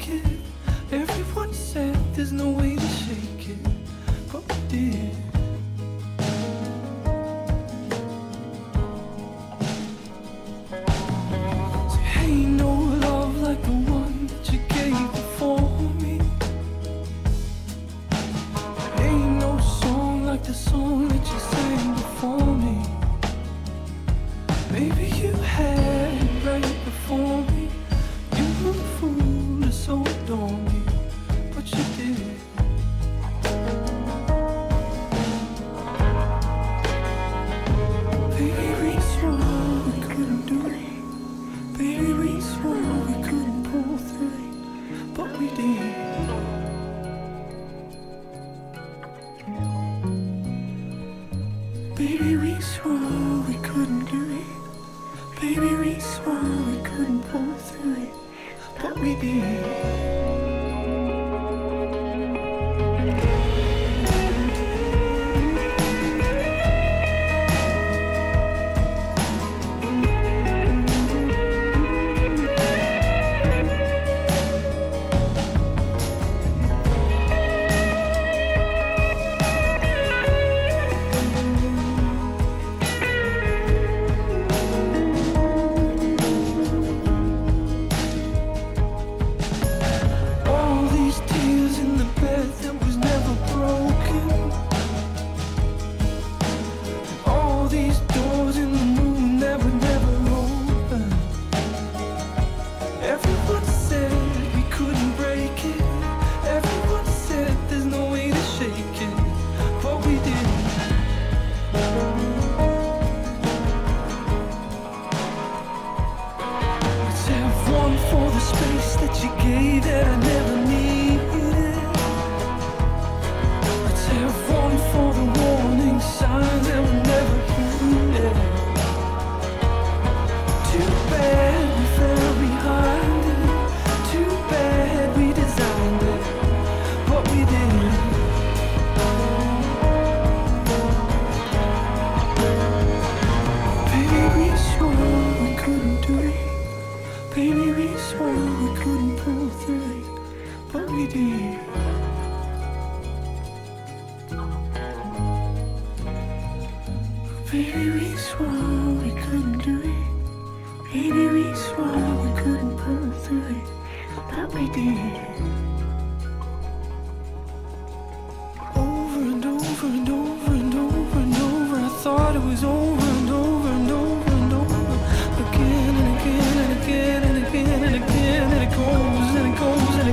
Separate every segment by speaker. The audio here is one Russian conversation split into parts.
Speaker 1: it. Everyone said there's no way it. Baby, we swore we couldn't pull through but we did. Baby, we swore we couldn't do it. Baby, we swore we couldn't pull through it, but we did.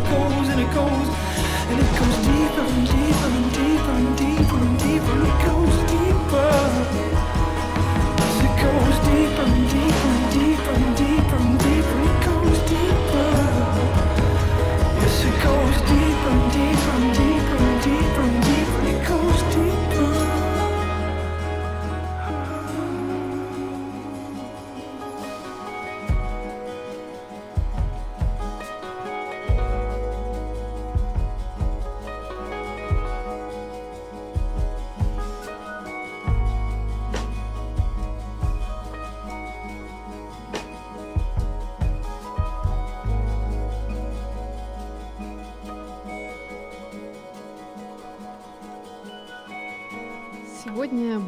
Speaker 1: Goes and it goes and it goes deeper and deeper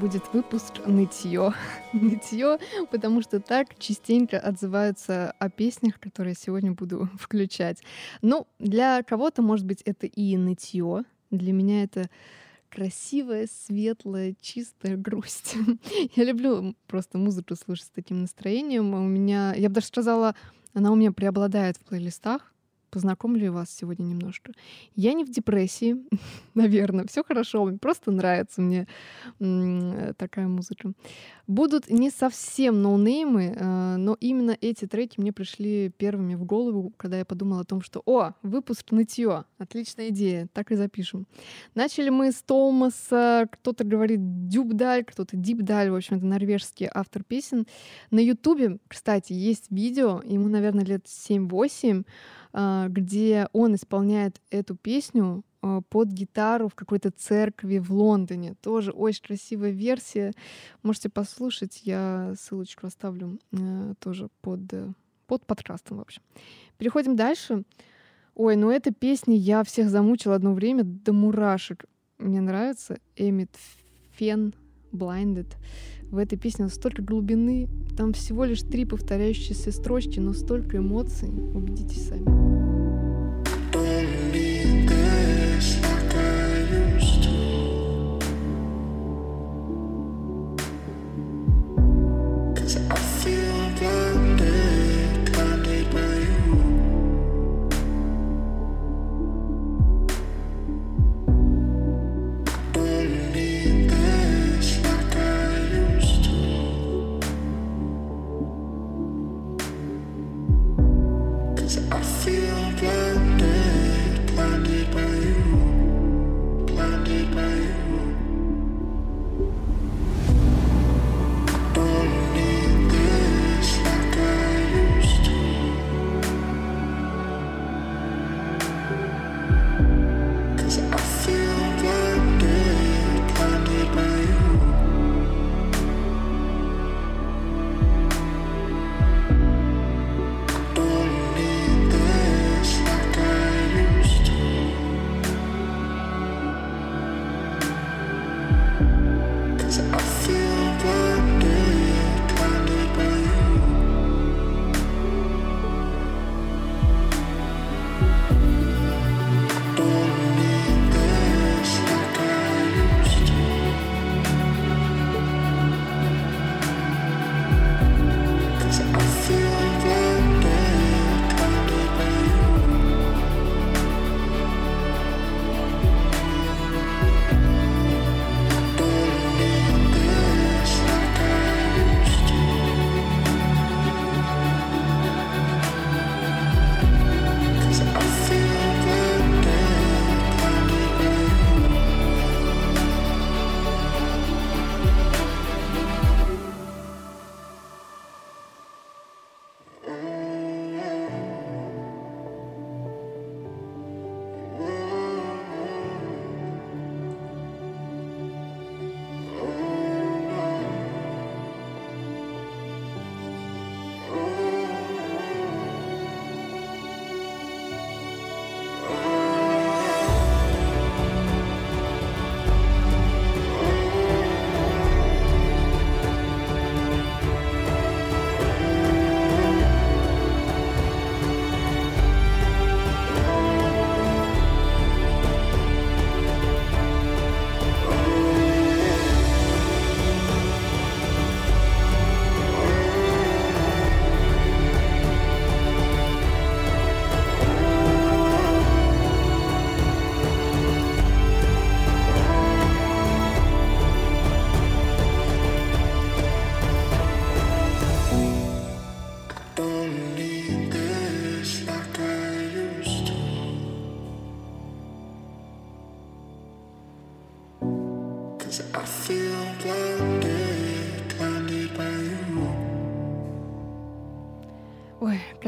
Speaker 2: будет выпуск нытье. нытье, потому что так частенько отзываются о песнях, которые сегодня буду включать. Ну, для кого-то, может быть, это и нытье. Для меня это красивая, светлая, чистая грусть. я люблю просто музыку слушать с таким настроением. У меня, я бы даже сказала, она у меня преобладает в плейлистах. Познакомлю вас сегодня немножко. Я не в депрессии, наверное, все хорошо, просто нравится мне такая музыка. Будут не совсем ноунеймы, э, но именно эти треки мне пришли первыми в голову, когда я подумала о том, что «О, выпуск нытье, отличная идея, так и запишем». Начали мы с Томаса, кто-то говорит Дюбдаль, кто-то Дипдаль, в общем, это норвежский автор песен. На Ютубе, кстати, есть видео, ему, наверное, лет 7-8, а, где он исполняет эту песню а, под гитару в какой-то церкви в Лондоне. Тоже очень красивая версия. Можете послушать, я ссылочку оставлю э, тоже под, э, под подкастом, в общем. Переходим дальше. Ой, ну эта песня я всех замучила одно время до мурашек. Мне нравится Эмит Фен Blinded. В этой песне столько глубины, там всего лишь три повторяющиеся строчки, но столько эмоций. Убедитесь сами. I feel again.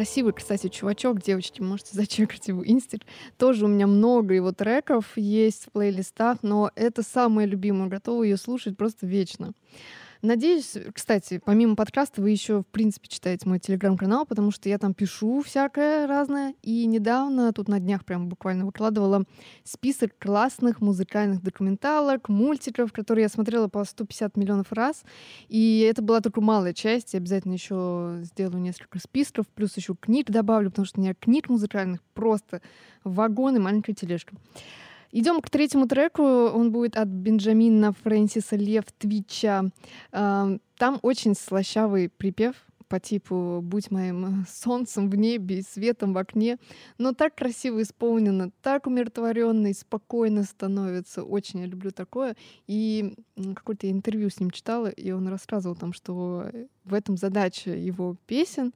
Speaker 2: Красивый, кстати, чувачок, девочки, можете зачекать его инстик. Тоже у меня много его треков есть в плейлистах, но это самое любимое, готова ее слушать просто вечно. Надеюсь, кстати, помимо подкаста вы еще, в принципе, читаете мой телеграм-канал, потому что я там пишу всякое разное. И недавно, тут на днях прям буквально выкладывала список классных музыкальных документалок, мультиков, которые я смотрела по 150 миллионов раз. И это была только малая часть. Я обязательно еще сделаю несколько списков, плюс еще книг добавлю, потому что у меня книг музыкальных просто вагон и маленькая тележка. Идем к третьему треку. Он будет от Бенджамина Фрэнсиса Лев Твича. Там очень слащавый припев по типу «Будь моим солнцем в небе и светом в окне», но так красиво исполнено, так умиротворенно и спокойно становится. Очень я люблю такое. И какое-то интервью с ним читала, и он рассказывал там, что в этом задача его песен,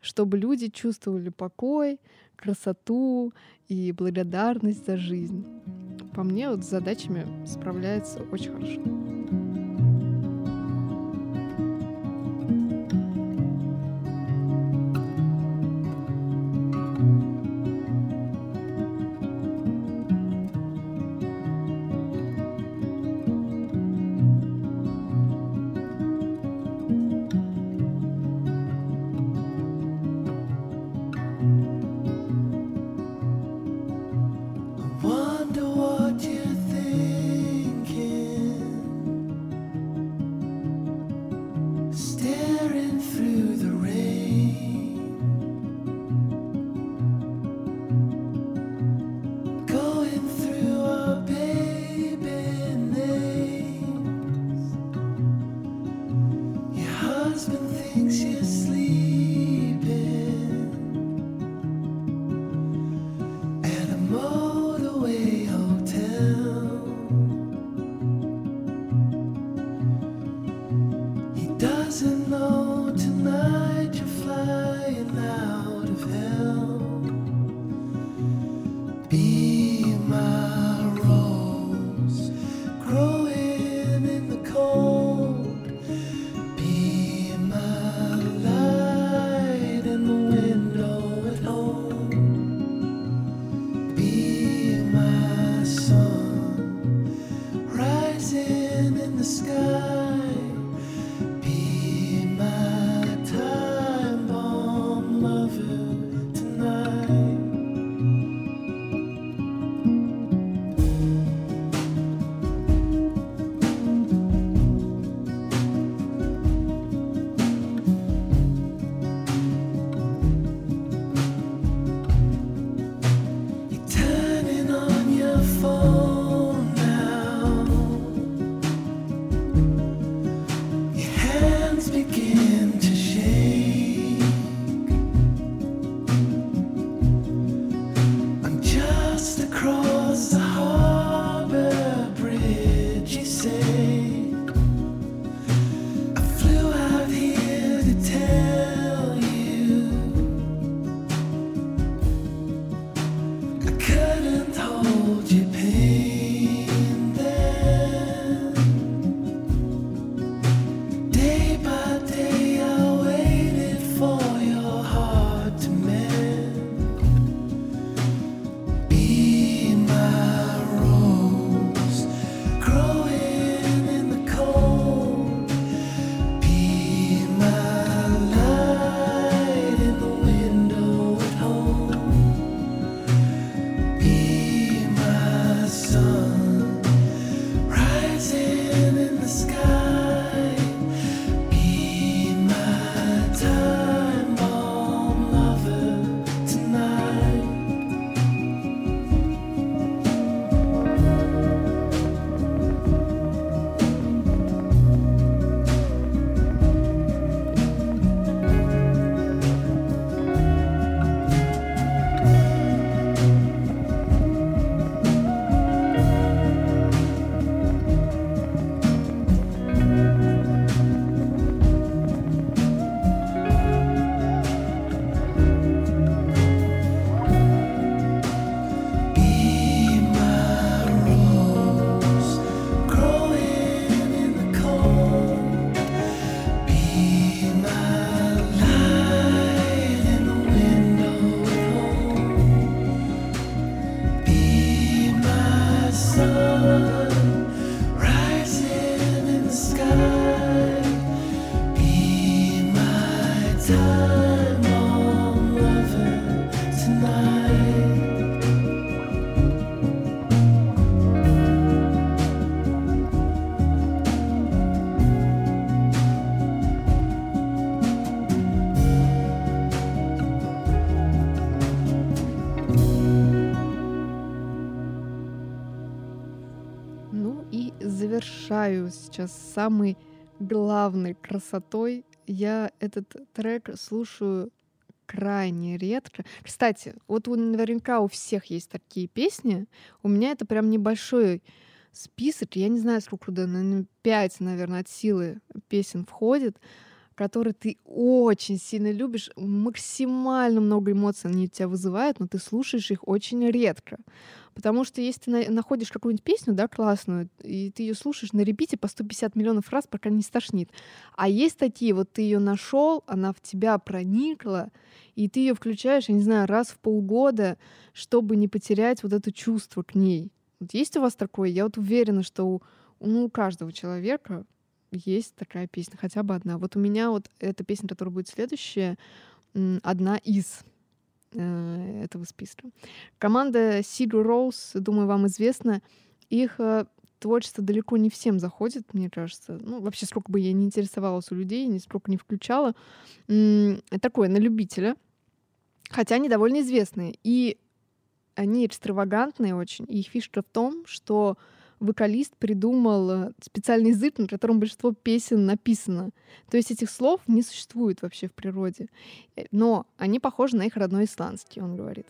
Speaker 2: чтобы люди чувствовали покой, красоту и благодарность за жизнь. По мне, вот с задачами справляется очень хорошо.
Speaker 3: Wonder
Speaker 2: сейчас самой главной красотой. Я этот трек слушаю крайне редко. Кстати, вот у- наверняка у всех есть такие песни. У меня это прям небольшой список. Я не знаю, сколько наверное, пять, наверное, от силы песен входит, которые ты очень сильно любишь, максимально много эмоций они у тебя вызывают, но ты слушаешь их очень редко. Потому что если ты на- находишь какую-нибудь песню, да, классную, и ты ее слушаешь на репите по 150 миллионов раз, пока не стошнит. А есть такие, вот ты ее нашел, она в тебя проникла, и ты ее включаешь, я не знаю, раз в полгода, чтобы не потерять вот это чувство к ней. Вот есть у вас такое? Я вот уверена, что у, ну, у каждого человека есть такая песня, хотя бы одна. Вот у меня вот эта песня, которая будет следующая, одна из. э, этого списка. Команда Sigur Rose, думаю, вам известна. Их э, творчество далеко не всем заходит, мне кажется. Ну, вообще, сколько бы я не интересовалась у людей, ни сколько не включала. Такое, на любителя. Хотя они довольно известные. И они экстравагантные очень. И их фишка в том, что вокалист придумал э, специальный язык, на котором большинство песен написано. То есть этих слов не существует вообще в природе. Э, Но они похожи на их родной исландский, он говорит.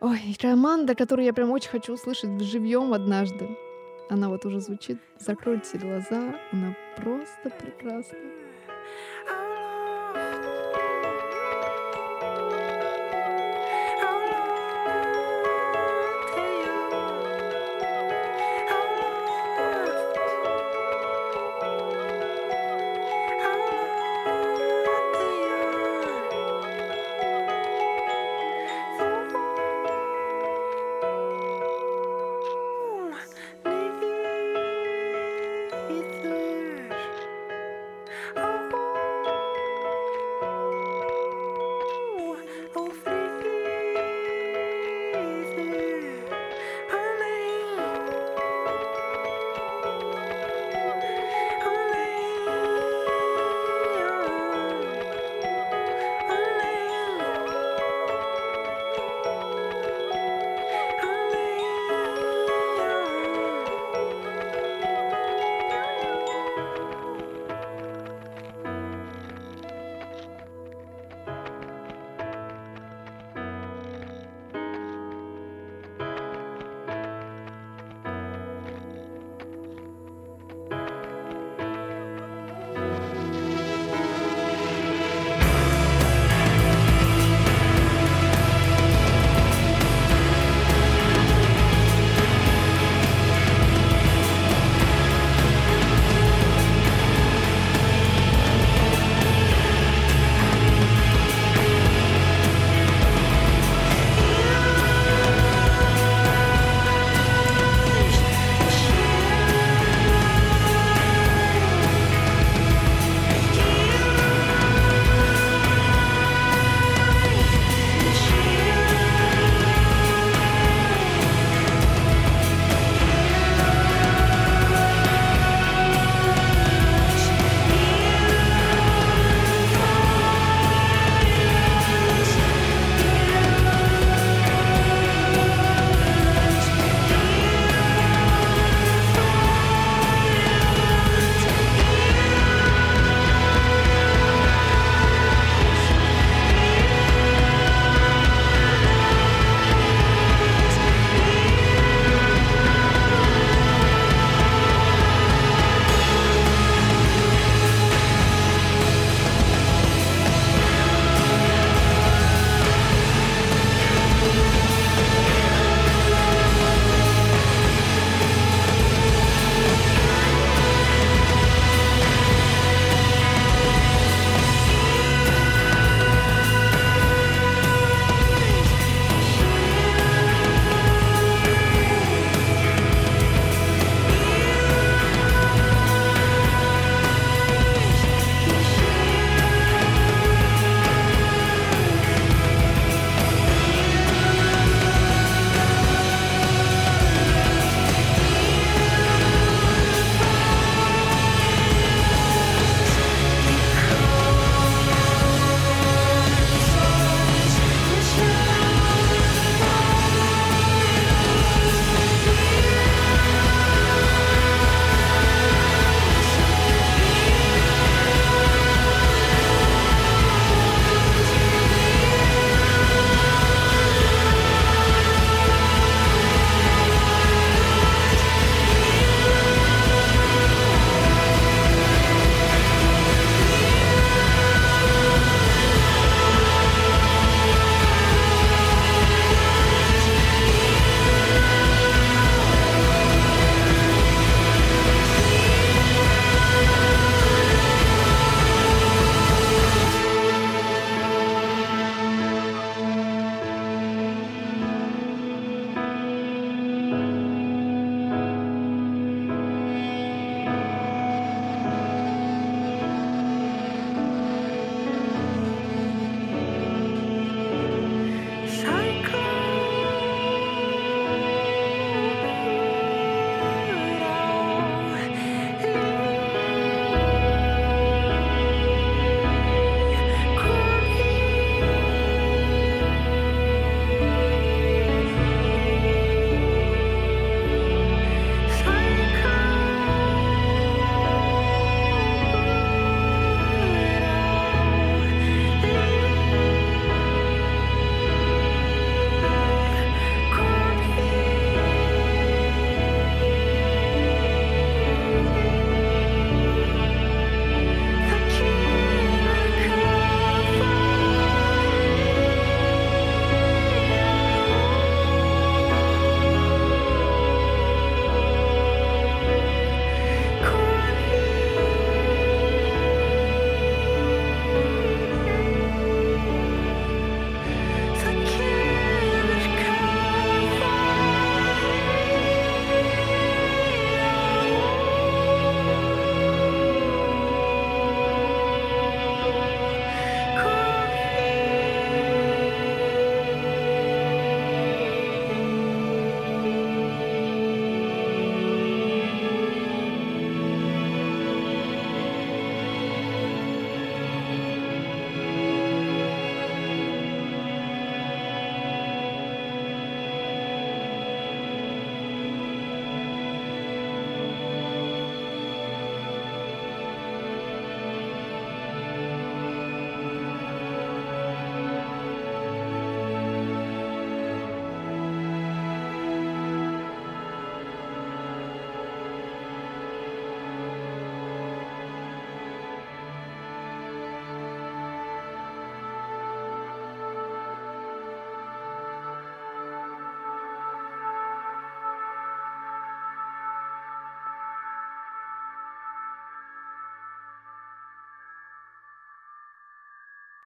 Speaker 2: Ой, команда, которую я прям очень хочу услышать живьем однажды. Она вот уже звучит. Закройте глаза, она просто прекрасна.